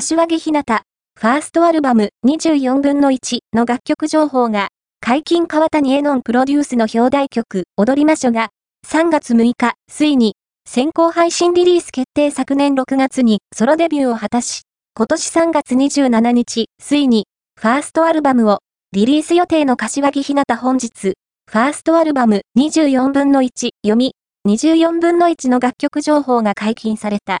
柏木ひなた、ファーストアルバム24分の1の楽曲情報が、解禁川谷絵音プロデュースの表題曲、踊りましょが、3月6日、ついに、先行配信リリース決定昨年6月にソロデビューを果たし、今年3月27日、ついに、ファーストアルバムを、リリース予定の柏木ひなた本日、ファーストアルバム24分の1読み、24分の1の楽曲情報が解禁された。